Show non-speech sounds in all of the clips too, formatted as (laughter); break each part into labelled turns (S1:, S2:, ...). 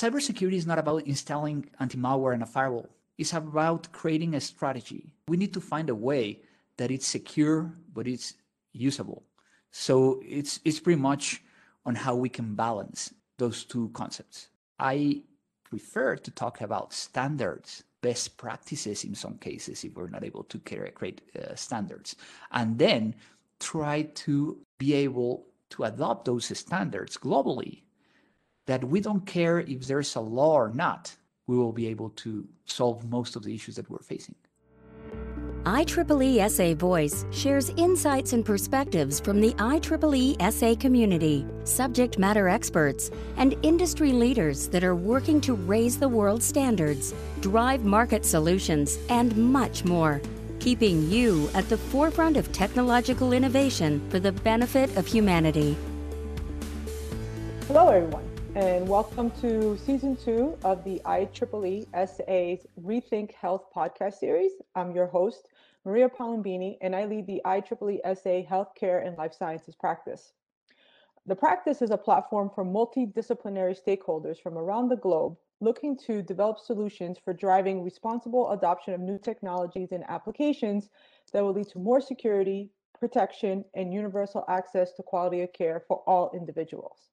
S1: cybersecurity is not about installing anti-malware and a firewall. It's about creating a strategy. We need to find a way that it's secure, but it's usable. So it's it's pretty much on how we can balance those two concepts. I prefer to talk about standards, best practices in some cases if we're not able to create uh, standards, and then try to be able to adopt those standards globally. That we don't care if there's a law or not, we will be able to solve most of the issues that we're facing.
S2: IEEE SA Voice shares insights and perspectives from the IEEE SA community, subject matter experts, and industry leaders that are working to raise the world's standards, drive market solutions, and much more, keeping you at the forefront of technological innovation for the benefit of humanity.
S3: Hello, everyone and welcome to season two of the IEEE SA's Rethink Health podcast series. I'm your host, Maria Palombini, and I lead the IEEE SA Healthcare and Life Sciences practice. The practice is a platform for multidisciplinary stakeholders from around the globe looking to develop solutions for driving responsible adoption of new technologies and applications that will lead to more security, protection, and universal access to quality of care for all individuals.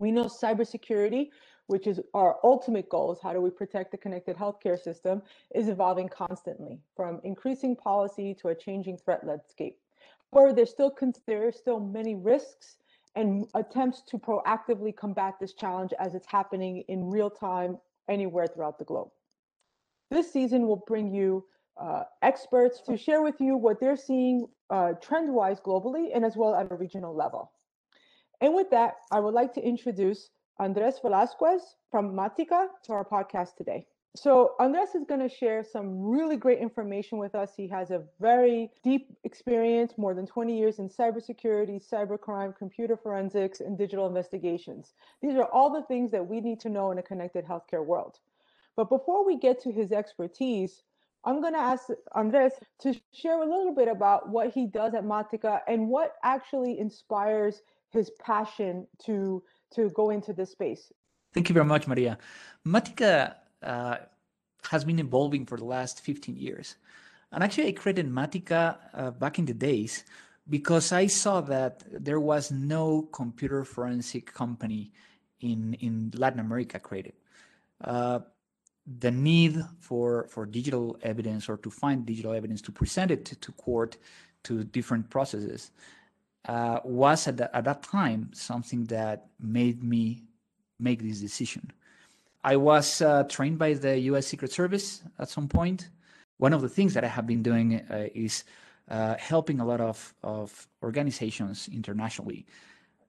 S3: We know cybersecurity, which is our ultimate goal, is how do we protect the connected healthcare system, is evolving constantly from increasing policy to a changing threat landscape. However, there's still there's still many risks and attempts to proactively combat this challenge as it's happening in real time anywhere throughout the globe. This season will bring you uh, experts to share with you what they're seeing uh, trend-wise globally and as well at a regional level. And with that, I would like to introduce Andres Velazquez from Mattica to our podcast today. So Andres is going to share some really great information with us. He has a very deep experience, more than 20 years in cybersecurity, cybercrime, computer forensics, and digital investigations. These are all the things that we need to know in a connected healthcare world. But before we get to his expertise, I'm going to ask Andres to share a little bit about what he does at Mattica and what actually inspires his passion to to go into this space.
S1: Thank you very much, Maria. Mattica uh, has been evolving for the last 15 years. And actually, I created Mattica uh, back in the days because I saw that there was no computer forensic company in, in Latin America created. Uh, the need for, for digital evidence or to find digital evidence to present it to, to court to different processes uh, was at, the, at that time something that made me make this decision. I was uh, trained by the U.S. Secret Service at some point. One of the things that I have been doing uh, is uh, helping a lot of, of organizations internationally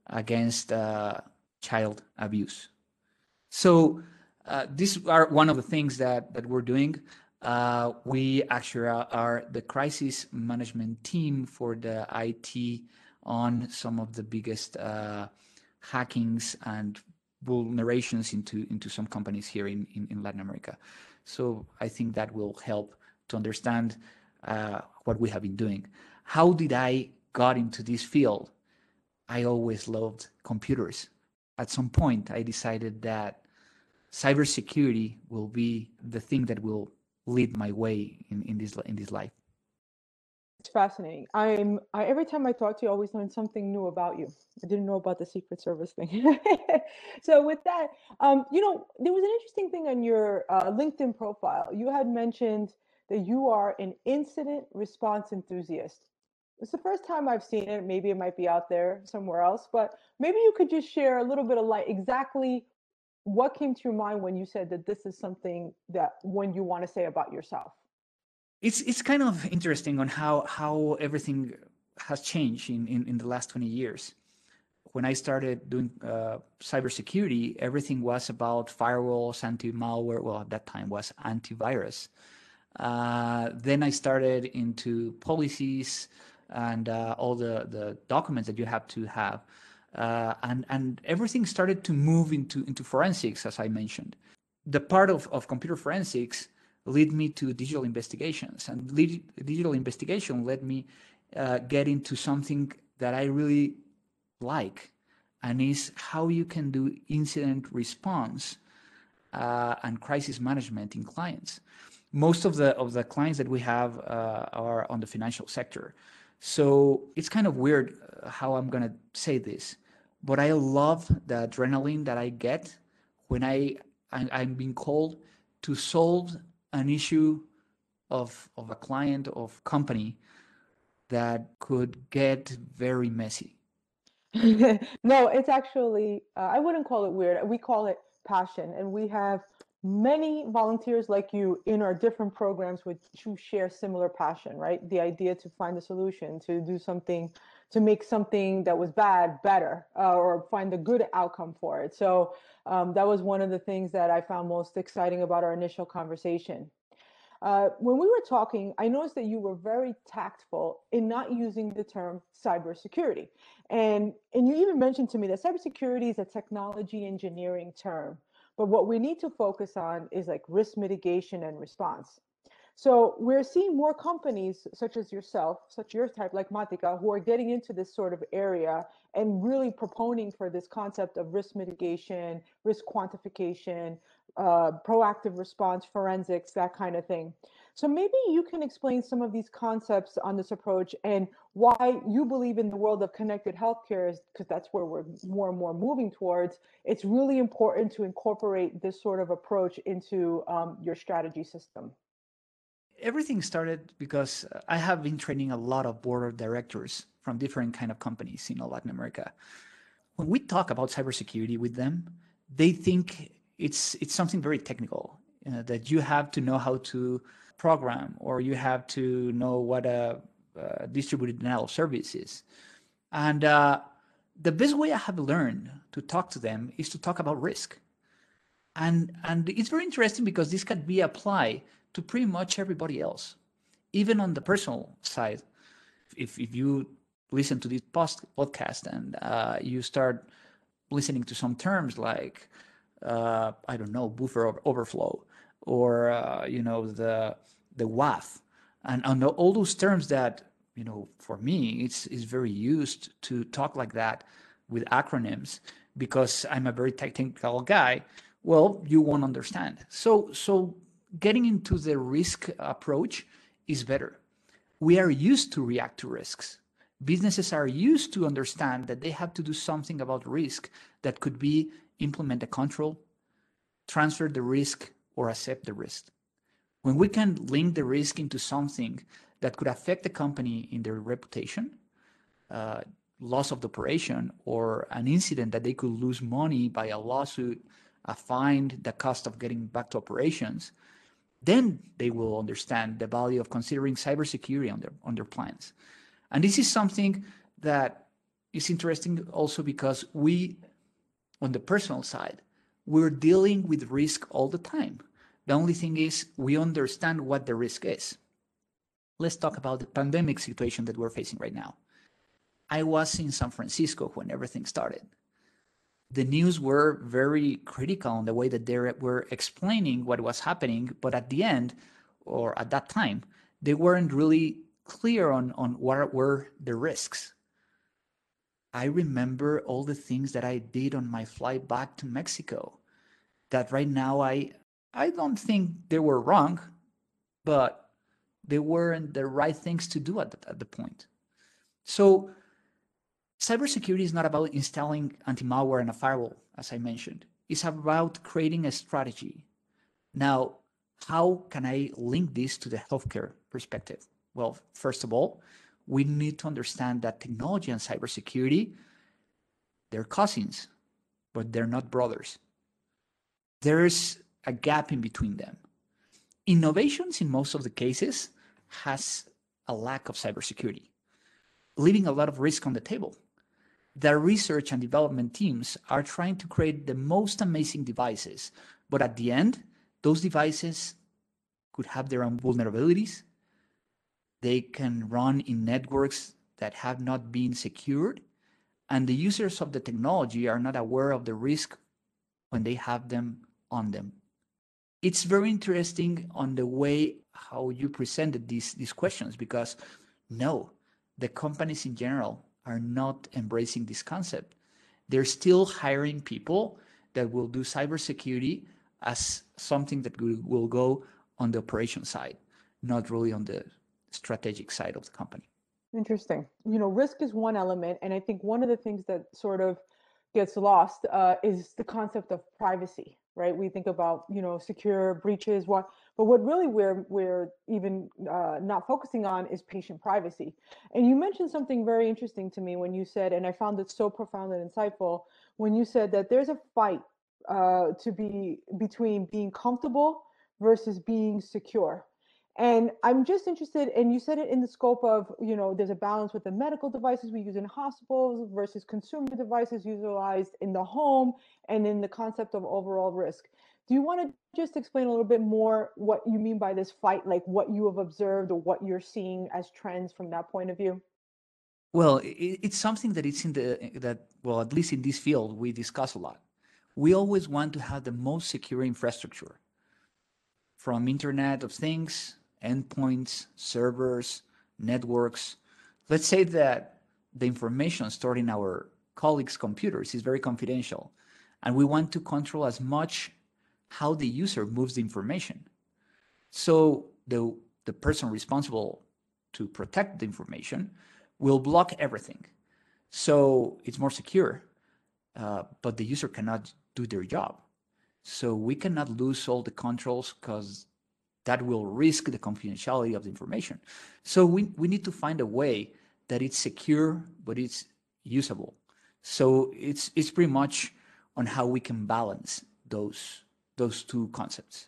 S1: against uh, child abuse. So uh, these are one of the things that, that we're doing. we actually are, are the crisis management team for the IT on some of the biggest uh, hackings and vulnerations into into some companies here in, in, in Latin America. So I think that will help to understand uh, what we have been doing. How did I got into this field? I always loved computers. At some point, I decided that cybersecurity will be the thing that will lead my way in, in this in this life.
S3: It's fascinating. I'm I every time I talk to you, I always learn something new about you. I didn't know about the Secret Service thing. (laughs) so with that, um, you know, there was an interesting thing on your uh, LinkedIn profile. You had mentioned that you are an incident response enthusiast. It's the first time I've seen it. Maybe it might be out there somewhere else, but maybe you could just share a little bit of light exactly what came to your mind when you said that this is something that when you want to say about yourself
S1: it's it's kind of interesting on how how everything has changed in, in, in the last 20 years. When I started doing uh, cybersecurity, everything was about firewalls, anti-malware. Well, at that time was antivirus. Uh, then I started into policies and uh, all the, the documents that you have to have. Uh, and, and everything started to move into, into forensics, as I mentioned. The part of, of computer forensics lead me to digital investigations and lead, digital investigation led me uh, get into something that i really like and is how you can do incident response uh, and crisis management in clients. Most of the of the clients that we have uh, are on the financial sector, so it's kind of weird uh, how I'm gonna say this, but I love the adrenaline that I get when I I'm being called to solve an issue of of a client of company that could get very messy. (laughs)
S3: No it's actually uh, i wouldn't call it weird. We call it passion and we have many volunteers like you in our different programs which who share similar passion right? The idea to find a solution to do something to make something that was bad better uh, or find a good outcome for it. So um, that was one of the things that i found most exciting about our initial conversation uh, when we were talking, I noticed that you were very tactful in not using the term cybersecurity. And, and you even mentioned to me that cybersecurity is a technology engineering term. But what we need to focus on is like risk mitigation and response. So we're seeing more companies such as yourself, such your type like Mattica, who are getting into this sort of area and really proponing for this concept of risk mitigation, risk quantification, uh, proactive response, forensics, that kind of thing. So maybe you can explain some of these concepts on this approach and why you believe in the world of connected healthcare, because that's where we're more and more moving towards. It's really important to incorporate this sort of approach into um, your strategy system.
S1: Everything started because I have been training a lot of board of directors from different kind of companies in Latin America. When we talk about cybersecurity with them, they think it's it's something very technical uh, that you have to know how to program or you have to know what a, a distributed denial of service is. And uh, the best way I have learned to talk to them is to talk about risk. And and it's very interesting because this can be applied to pretty much everybody else, even on the personal side. If if you listen to this post podcast and uh, you start listening to some terms like uh, I don't know, buffer overflow or, uh, you know, the, the WAF and, and all those terms that, you know, for me, it's, it's very used to talk like that with acronyms because I'm a very technical guy. Well, you won't understand. So, so getting into the risk approach is better. We are used to react to risks. Businesses are used to understand that they have to do something about risk that could be implement a control, transfer the risk, or accept the risk. When we can link the risk into something that could affect the company in their reputation, uh, loss of the operation, or an incident that they could lose money by a lawsuit, a fine, the cost of getting back to operations, then they will understand the value of considering cybersecurity on their on their plans. And this is something that is interesting also because we on the personal side, we're dealing with risk all the time. The only thing is we understand what the risk is. Let's talk about the pandemic situation that we're facing right now. I was in San Francisco when everything started. The news were very critical on the way that they were explaining what was happening, but at the end, or at that time, they weren't really clear on, on what were the risks. I remember all the things that I did on my flight back to Mexico that right now I I don't think they were wrong, but they weren't the right things to do at the, at the point. So cybersecurity is not about installing anti-malware and a firewall, as I mentioned. It's about creating a strategy. Now, how can I link this to the healthcare perspective? Well, first of all, we need to understand that technology and cybersecurity, they're cousins, but they're not brothers. There's a gap in between them. Innovations, in most of the cases, has a lack of cybersecurity, leaving a lot of risk on the table. The research and development teams are trying to create the most amazing devices, but at the end, those devices could have their own vulnerabilities, they can run in networks that have not been secured, and the users of the technology are not aware of the risk when they have them on them. It's very interesting on the way how you presented these, these questions because no, the companies in general are not embracing this concept. They're still hiring people that will do cybersecurity as something that will go on the operation side, not really on the strategic side of the company.
S3: Interesting. You know, risk is one element, and I think one of the things that sort of gets lost uh, is the concept of privacy, right? We think about you know secure breaches, what, but what really we're we're even uh, not focusing on is patient privacy. And you mentioned something very interesting to me when you said, and I found it so profound and insightful when you said that there's a fight uh, to be between being comfortable versus being secure and I'm just interested, and you said it in the scope of, you know, there's a balance with the medical devices we use in hospitals versus consumer devices utilized in the home and in the concept of overall risk. Do you want to just explain a little bit more what you mean by this fight, like what you have observed or what you're seeing as trends from that point of view?
S1: Well, it's something that it's in the eh, that well, at least in this field, we discuss a lot. We always want to have the most secure infrastructure, from Internet of Things endpoints, servers, networks. Let's say that the information stored in our colleagues' computers is very confidential, and we want to control as much how the user moves the information. So the, the person responsible to protect the information will block everything. So it's more secure, uh, but the user cannot do their job. So we cannot lose all the controls because that will risk the confidentiality of the information. So we, we need to find a way that it's secure, but it's usable. So it's, it's pretty much on how we can balance those, those two concepts.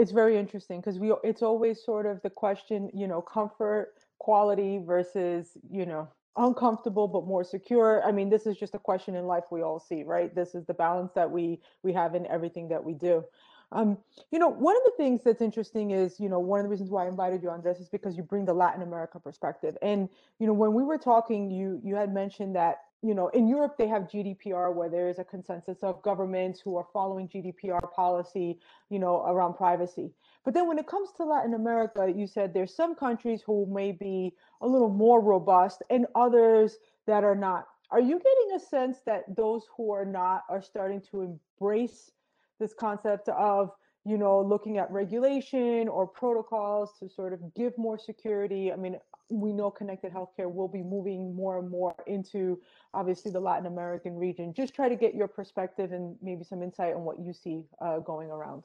S3: It's very interesting because we, it's always sort of the question, you know, comfort, quality versus, you know, uncomfortable but more secure i mean this is just a question in life we all see right this is the balance that we we have in everything that we do um, you know, one of the things that's interesting is, you know, one of the reasons why I invited you on this is because you bring the Latin America perspective. And, you know, when we were talking, you you had mentioned that, you know, in Europe they have GDPR where there is a consensus of governments who are following GDPR policy, you know, around privacy. But then when it comes to Latin America, you said there's some countries who may be a little more robust and others that are not. Are you getting a sense that those who are not are starting to embrace this concept of you know looking at regulation or protocols to sort of give more security i mean we know connected healthcare will be moving more and more into obviously the latin american region. Just try to get your perspective and maybe some insight on what you see uh, going around.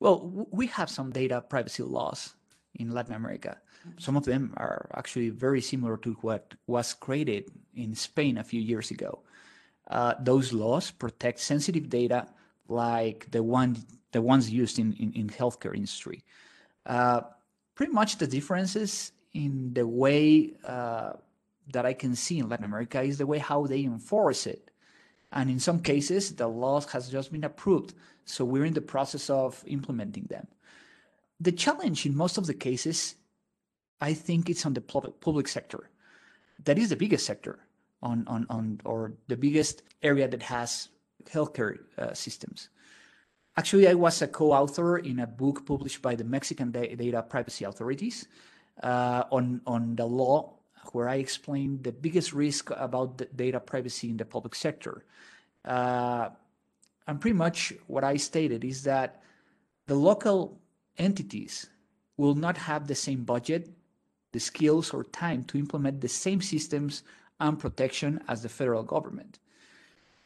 S1: Well we have some data privacy laws in latin america. Some of them are actually very similar to what was created in spain a few years ago. Uh, those laws protect sensitive data like the one the ones used in in, in healthcare industry. Uh, pretty much the differences in the way uh, that I can see in Latin America is the way how they enforce it. And in some cases, the laws has just been approved, so we're in the process of implementing them. The challenge in most of the cases, I think, it's on the public, sector. That is the biggest sector on on on or the biggest area that has healthcare uh, systems. Actually, I was a co-author in a book published by the Mexican Data Privacy Authorities uh, on, on the law, where I explained the biggest risk about data privacy in the public sector. Uh, and pretty much what I stated is that the local entities will not have the same budget, the skills, or time to implement the same systems and protection as the federal government.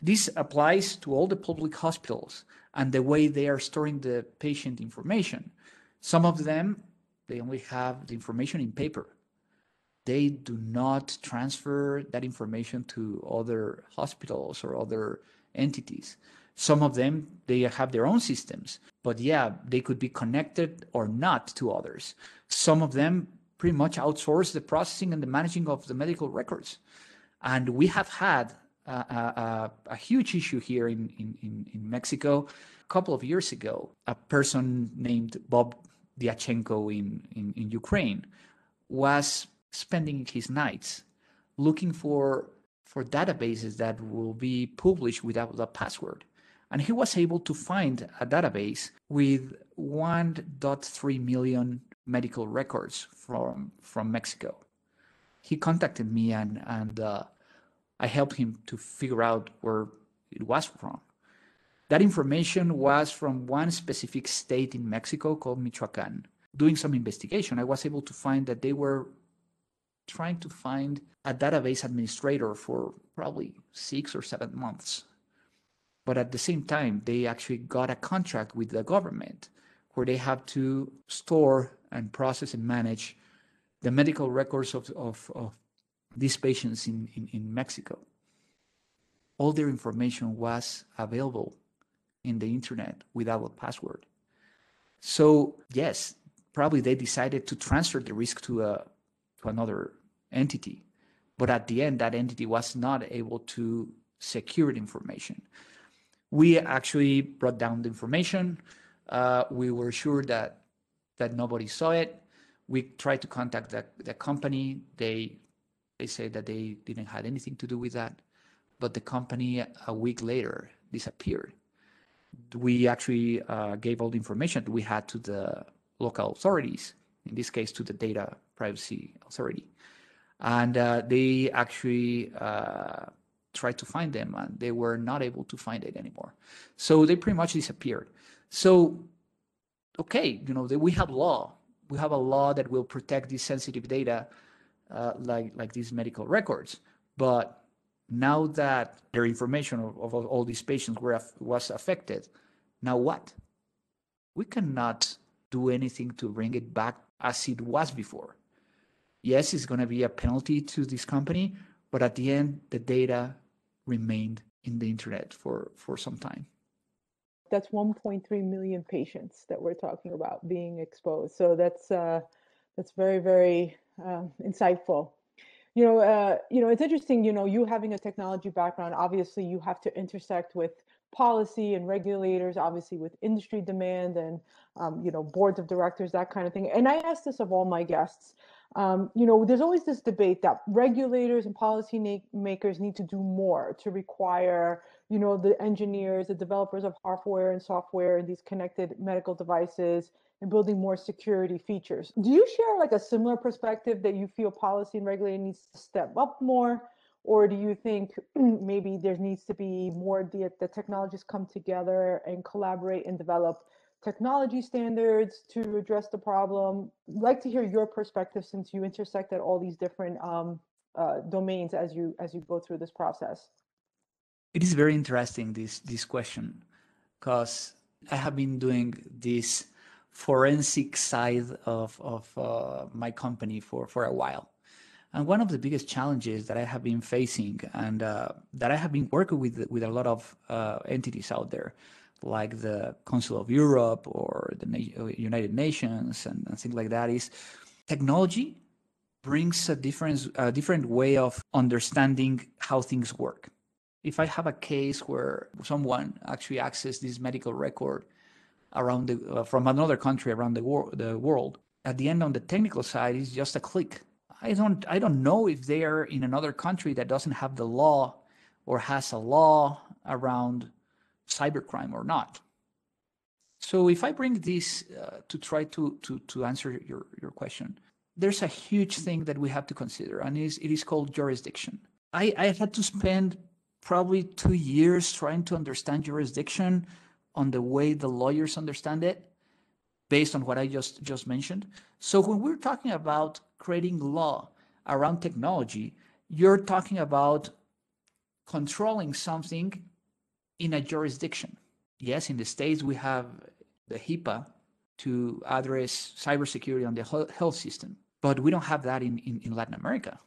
S1: This applies to all the public hospitals and the way they are storing the patient information. Some of them, they only have the information in paper. They do not transfer that information to other hospitals or other entities. Some of them, they have their own systems, but yeah, they could be connected or not to others. Some of them pretty much outsource the processing and the managing of the medical records. And we have had a, a, a, huge issue here in, in, in Mexico. A couple of years ago, a person named Bob Diachenko in, in, in Ukraine was spending his nights looking for for databases that will be published without a password. And he was able to find a database with 1.3 million medical records from from Mexico. He contacted me and and uh, I helped him to figure out where it was from. That information was from one specific state in Mexico called Michoacan. Doing some investigation, I was able to find that they were trying to find a database administrator for probably six or seven months. But at the same time, they actually got a contract with the government where they have to store and process and manage the medical records of, of, of these patients in, in, in Mexico. All their information was available in the internet without a password. So yes, probably they decided to transfer the risk to a to another entity, but at the end, that entity was not able to secure the information. We actually brought down the information. Uh, we were sure that that nobody saw it. We tried to contact the, the company. They they said that they didn't have anything to do with that, but the company a week later disappeared we actually uh, gave all the information that we had to the local authorities, in this case to the data privacy authority. And uh, they actually uh, tried to find them and they were not able to find it anymore. So they pretty much disappeared. So, okay, you know, we have law. We have a law that will protect these sensitive data uh, like, like these medical records. But now that their information of, of all these patients were was affected, now what? We cannot do anything to bring it back as it was before. Yes, it's going to be a penalty to this company, but at the end, the data remained in the internet for, for some time.
S3: That's 1.3 million patients that we're talking about being exposed. So that's uh, that's very very uh, insightful you know uh, you know it's interesting you know you having a technology background obviously you have to intersect with policy and regulators obviously with industry demand and um, you know boards of directors that kind of thing and i ask this of all my guests um, you know there's always this debate that regulators and policy makers need to do more to require you know the engineers the developers of hardware and software and these connected medical devices and building more security features. Do you share like a similar perspective that you feel policy and regulating needs to step up more? Or do you think (clears throat) maybe there needs to be more the, the technologies come together and collaborate and develop technology standards to address the problem? I'd like to hear your perspective since you intersected all these different um, uh, domains as you as you go through this process.
S1: It is very interesting this this question because I have been doing this forensic side of, of uh, my company for, for a while. And one of the biggest challenges that I have been facing and uh, that I have been working with with a lot of uh, entities out there, like the Council of Europe or the Na- uh, United Nations and, and, things like that, is technology brings a different a different way of understanding how things work. If I have a case where someone actually accesses this medical record around the uh, from another country around the, wor- the world. At the end, on the technical side, is just a click. I don't I don't know if they are in another country that doesn't have the law or has a law around cybercrime or not. So if I bring this uh, to try to, to, to answer your, your question, there's a huge thing that we have to consider, and is, it is called jurisdiction. I, I had to spend probably two years trying to understand jurisdiction on the way the lawyers understand it based on what I just just mentioned. So when we're talking about creating law around technology, you're talking about controlling something in a jurisdiction. Yes, in the States we have the HIPAA to address cybersecurity on the health system, but we don't have that in, in, in Latin America.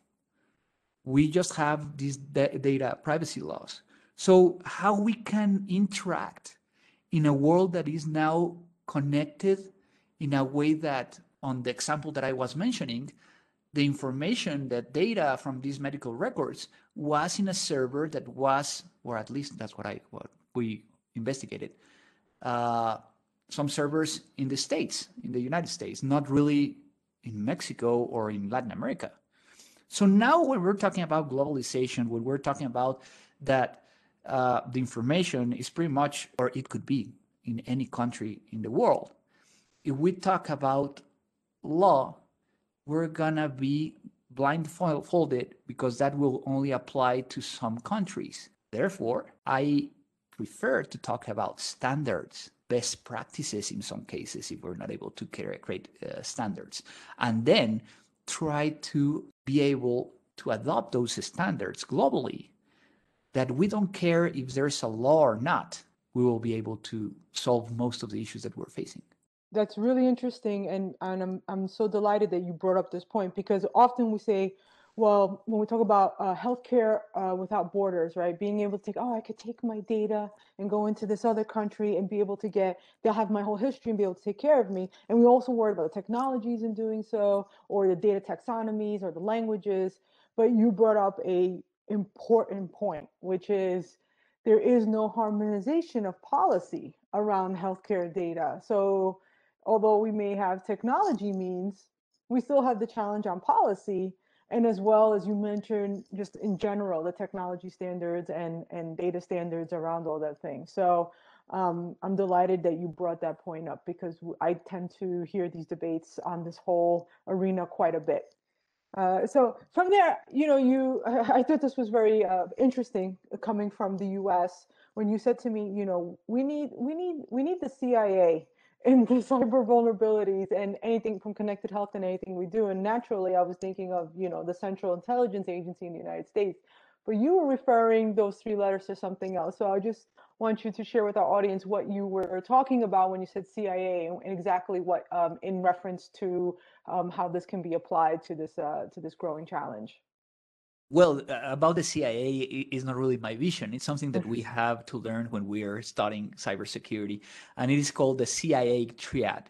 S1: We just have these data privacy laws. So how we can interact in a world that is now connected in a way that, on the example that I was mentioning, the information, the data from these medical records was in a server that was, or at least that's what I what we investigated, uh, some servers in the states, in the United States, not really in Mexico or in Latin America. So now when we're talking about globalization, when we're talking about that uh, the information is pretty much, or it could be in any country in the world. If we talk about law, we're gonna be blindfolded because that will only apply to some countries. Therefore, I prefer to talk about standards, best practices in some cases, if we're not able to create uh, standards, and then try to be able to adopt those standards globally. That we don't care if there's a law or not, we will be able to solve most of the issues that we're facing.
S3: That's really interesting, and and I'm I'm so delighted that you brought up this point because often we say, well, when we talk about uh, healthcare uh, without borders, right? Being able to take, oh, I could take my data and go into this other country and be able to get, they'll have my whole history and be able to take care of me. And we also worry about the technologies in doing so, or the data taxonomies, or the languages. But you brought up a important point, which is there is no harmonization of policy around healthcare data. So although we may have technology means, we still have the challenge on policy and as well as you mentioned just in general the technology standards and and data standards around all that thing. So um, i'm delighted that you brought that point up because i tend to hear these debates on this whole arena quite a bit. Uh, so from there you know you (laughs) i thought this was very uh, interesting coming from the us when you said to me you know we need we need we need the cia in the (laughs) cyber vulnerabilities and anything from connected health and anything we do. And naturally, I was thinking of, you know, the Central Intelligence Agency in the United States. But you were referring those three letters to something else. So I just want you to share with our audience what you were talking about when you said CIA and exactly what um, in reference to um, how this can be applied to this uh, to this growing challenge.
S1: Well, uh, about the CIA is not really my vision. It's something that we have to learn when we are studying cybersecurity, and it is called the CIA triad.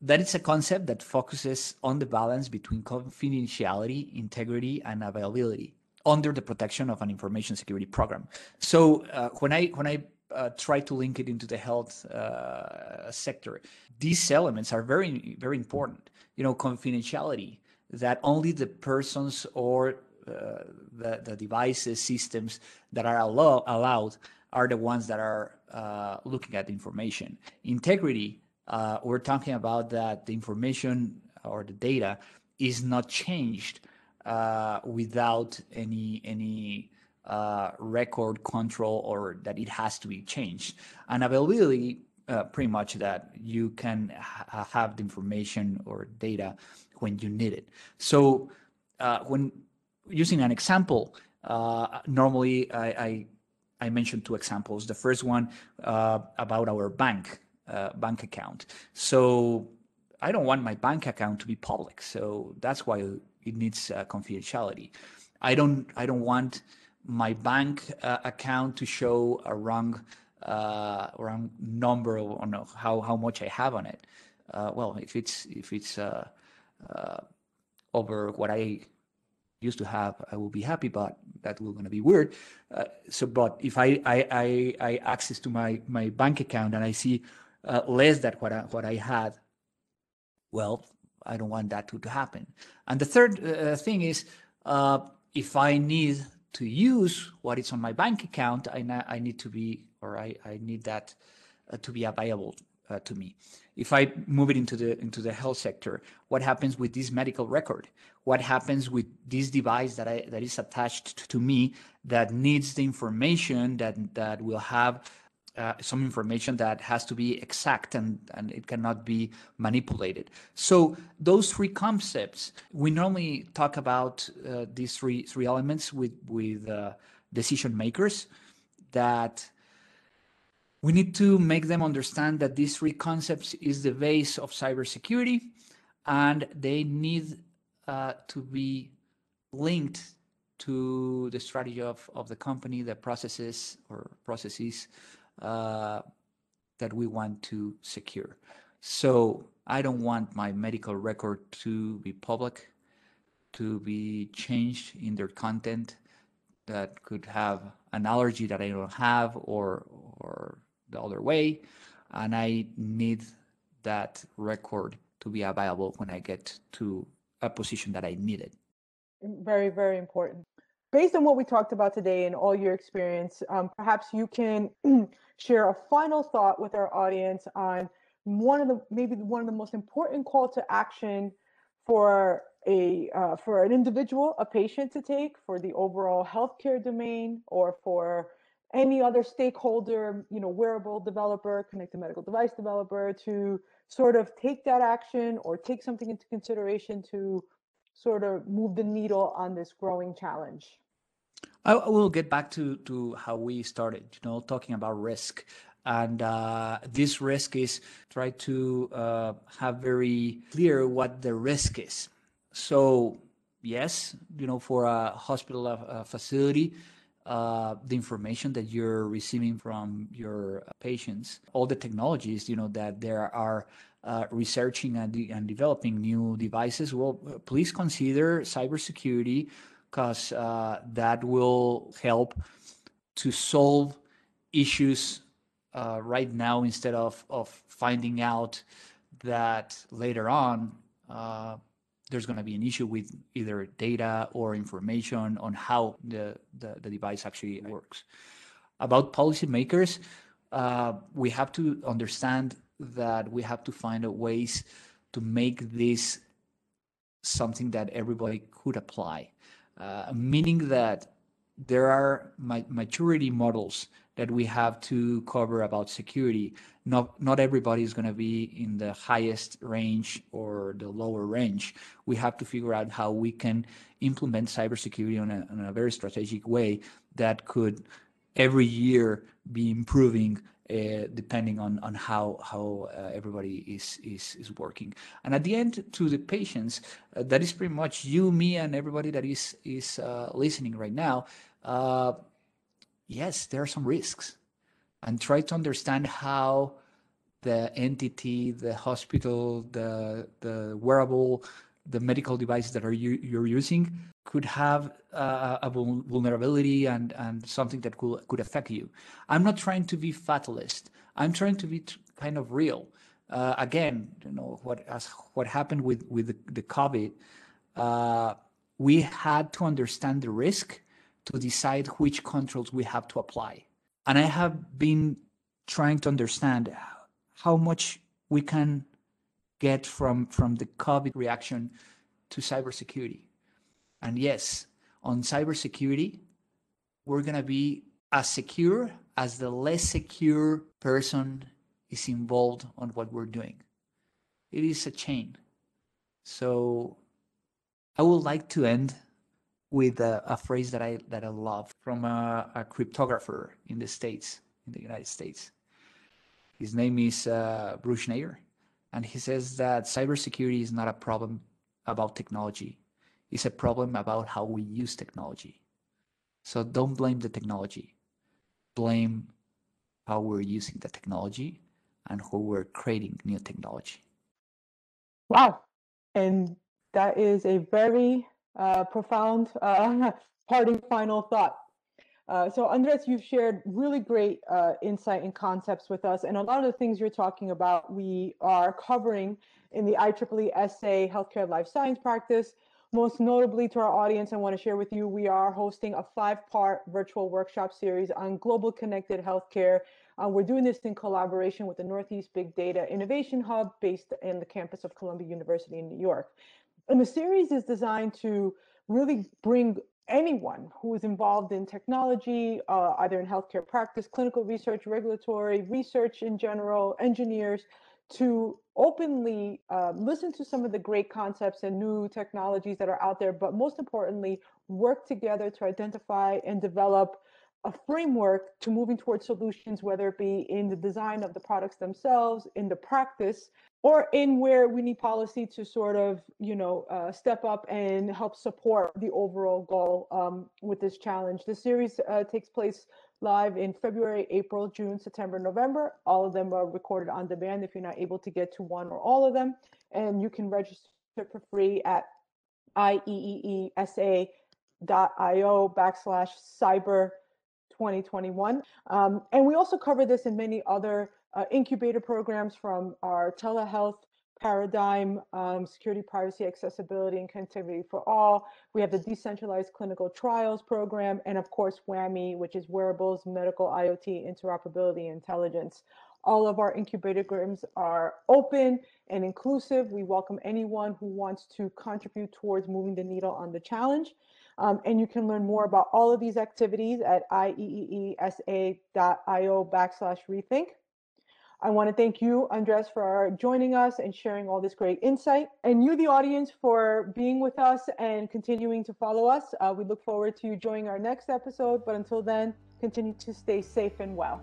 S1: That is a concept that focuses on the balance between confidentiality, integrity, and availability under the protection of an information security program. So uh, when I when I uh, try to link it into the health uh, sector, these elements are very very important. You know, confidentiality that only the persons or the, the devices, systems that are allow, allowed are the ones that are uh, looking at information. Integrity, uh, we're talking about that the information or the data is not changed uh, without any any uh, record control or that it has to be changed. And availability, uh, pretty much that you can ha- have the information or data when you need it. So when using an example, uh, normally I, I, I mentioned two examples. The first one uh, about our bank uh, bank account. So I don't want my bank account to be public. So that's why it needs uh, confidentiality. I don't I don't want my bank uh, account to show a wrong uh, wrong number on how how much I have on it. well, if it's if it's over what I used to have, I will be happy, but that will gonna be weird. Uh, so, but if I, I, I, I, access to my, my bank account and I see uh, less than what I, what I had, well, I don't want that to, to happen. And the third uh, thing is, uh, if I need to use what is on my bank account, I, I need to be, or I, I need that uh, to be available uh, to me. If I move it into the into the health sector, what happens with this medical record? What happens with this device that I that is attached to me that needs the information that that will have uh, some information that has to be exact and, and it cannot be manipulated. So those three concepts, we normally talk about uh, these three three elements with with uh, decision makers that we need to make them understand that these three concepts is the base of cybersecurity and they need uh, to be linked to the strategy of, of the company, the processes or processes uh, that we want to secure. So I don't want my medical record to be public, to be changed in their content that could have an allergy that I don't have or or the other way. And I need that record to be available when I get to a position that I needed.
S3: Very, very important. Based on what we talked about today and all your experience, um, perhaps you can (clears throat) share a final thought with our audience on one of the maybe one of the most important call to action for a uh, for an individual, a patient to take for the overall healthcare domain, or for any other stakeholder, you know, wearable developer, connected medical device developer to sort of take that action or take something into consideration to sort of move the needle on this growing challenge?
S1: I will get back to, to how we started, you know, talking about risk. And uh, this risk is try to uh, have very clear what the risk is. So, yes, you know, for a hospital a facility, uh, the information that you're receiving from your patients, all the technologies, you know, that there are uh, researching and, de- and, developing new devices. Well, please consider cybersecurity because uh, that will help to solve issues uh, right now instead of, of finding out that later on uh, there's going to be an issue with either data or information on how the, the, the device actually works. About policymakers, uh, we have to understand that we have to find ways to make this something that everybody could apply, uh, meaning that there are maturity models that we have to cover about security. Not not everybody is going to be in the highest range or the lower range. We have to figure out how we can implement cybersecurity on a, on a very strategic way that could every year be improving uh, depending on on how how uh, everybody is is is working. And at the end, to the patients, uh, that is pretty much you, me, and everybody that is is uh, listening right now. Yes, there are some risks, and try to understand how the entity, the hospital, the the wearable, the medical devices that are you, you're using could have uh, a vulnerability and and something that could could affect you. I'm not trying to be fatalist. I'm trying to be kind of real. Uh, again, you know what as what happened with with the, the COVID. Uh, we had to understand the risk to decide which controls we have to apply. And I have been trying to understand how much we can get from, from the COVID reaction to cybersecurity. And yes, on cybersecurity, we're going to be as secure as the less secure person is involved on what we're doing. It is a chain. So I would like to end with a, a, phrase that I that I love from a, a, cryptographer in the states, in the United States. His name is uh, Bruce Schneier, and he says that cybersecurity is not a problem about technology; it's a problem about how we use technology. So don't blame the technology; blame how we're using the technology and how we're creating new technology.
S3: Wow, and that is a very uh, profound uh, (laughs) parting final thought. Uh, so Andres, you've shared really great uh, insight and concepts with us. And a lot of the things you're talking about, we are covering in the IEEE SA Healthcare Life Science Practice. Most notably to our audience, I want to share with you, we are hosting a five-part virtual workshop series on global connected healthcare. Uh, we're doing this in collaboration with the Northeast Big Data Innovation Hub based in the campus of Columbia University in New York. And the series is designed to really bring anyone who is involved in technology, uh, either in healthcare practice, clinical research, regulatory research in general, engineers, to openly uh, listen to some of the great concepts and new technologies that are out there, but most importantly, work together to identify and develop a framework to moving towards solutions, whether it be in the design of the products themselves, in the practice, or in where we need policy to sort of, you know, uh, step up and help support the overall goal um, with this challenge. The series uh, takes place live in February, April, June, September, November. All of them are recorded on demand if you're not able to get to one or all of them. And you can register for free at ieeesa.io backslash cyber 2021. Um, and we also cover this in many other uh, incubator programs from our telehealth paradigm, um, security, privacy, accessibility, and connectivity for all. We have the decentralized clinical trials program, and of course, WAMI, which is wearables, medical IoT, interoperability, intelligence. All of our incubator programs are open and inclusive. We welcome anyone who wants to contribute towards moving the needle on the challenge. Um, and you can learn more about all of these activities at ieeesa.io backslash rethink. I want to thank you, Andres, for joining us and sharing all this great insight, and you, the audience, for being with us and continuing to follow us. Uh, we look forward to you joining our next episode, but until then, continue to stay safe and well.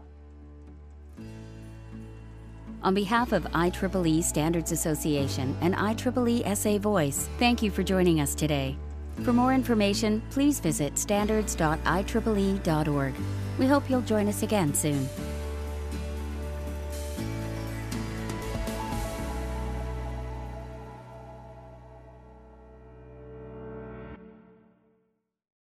S2: On behalf of IEEE Standards Association and IEEE SA Voice, thank you for joining us today. For more information, please visit standards.ieee.org. We hope you'll join us again soon.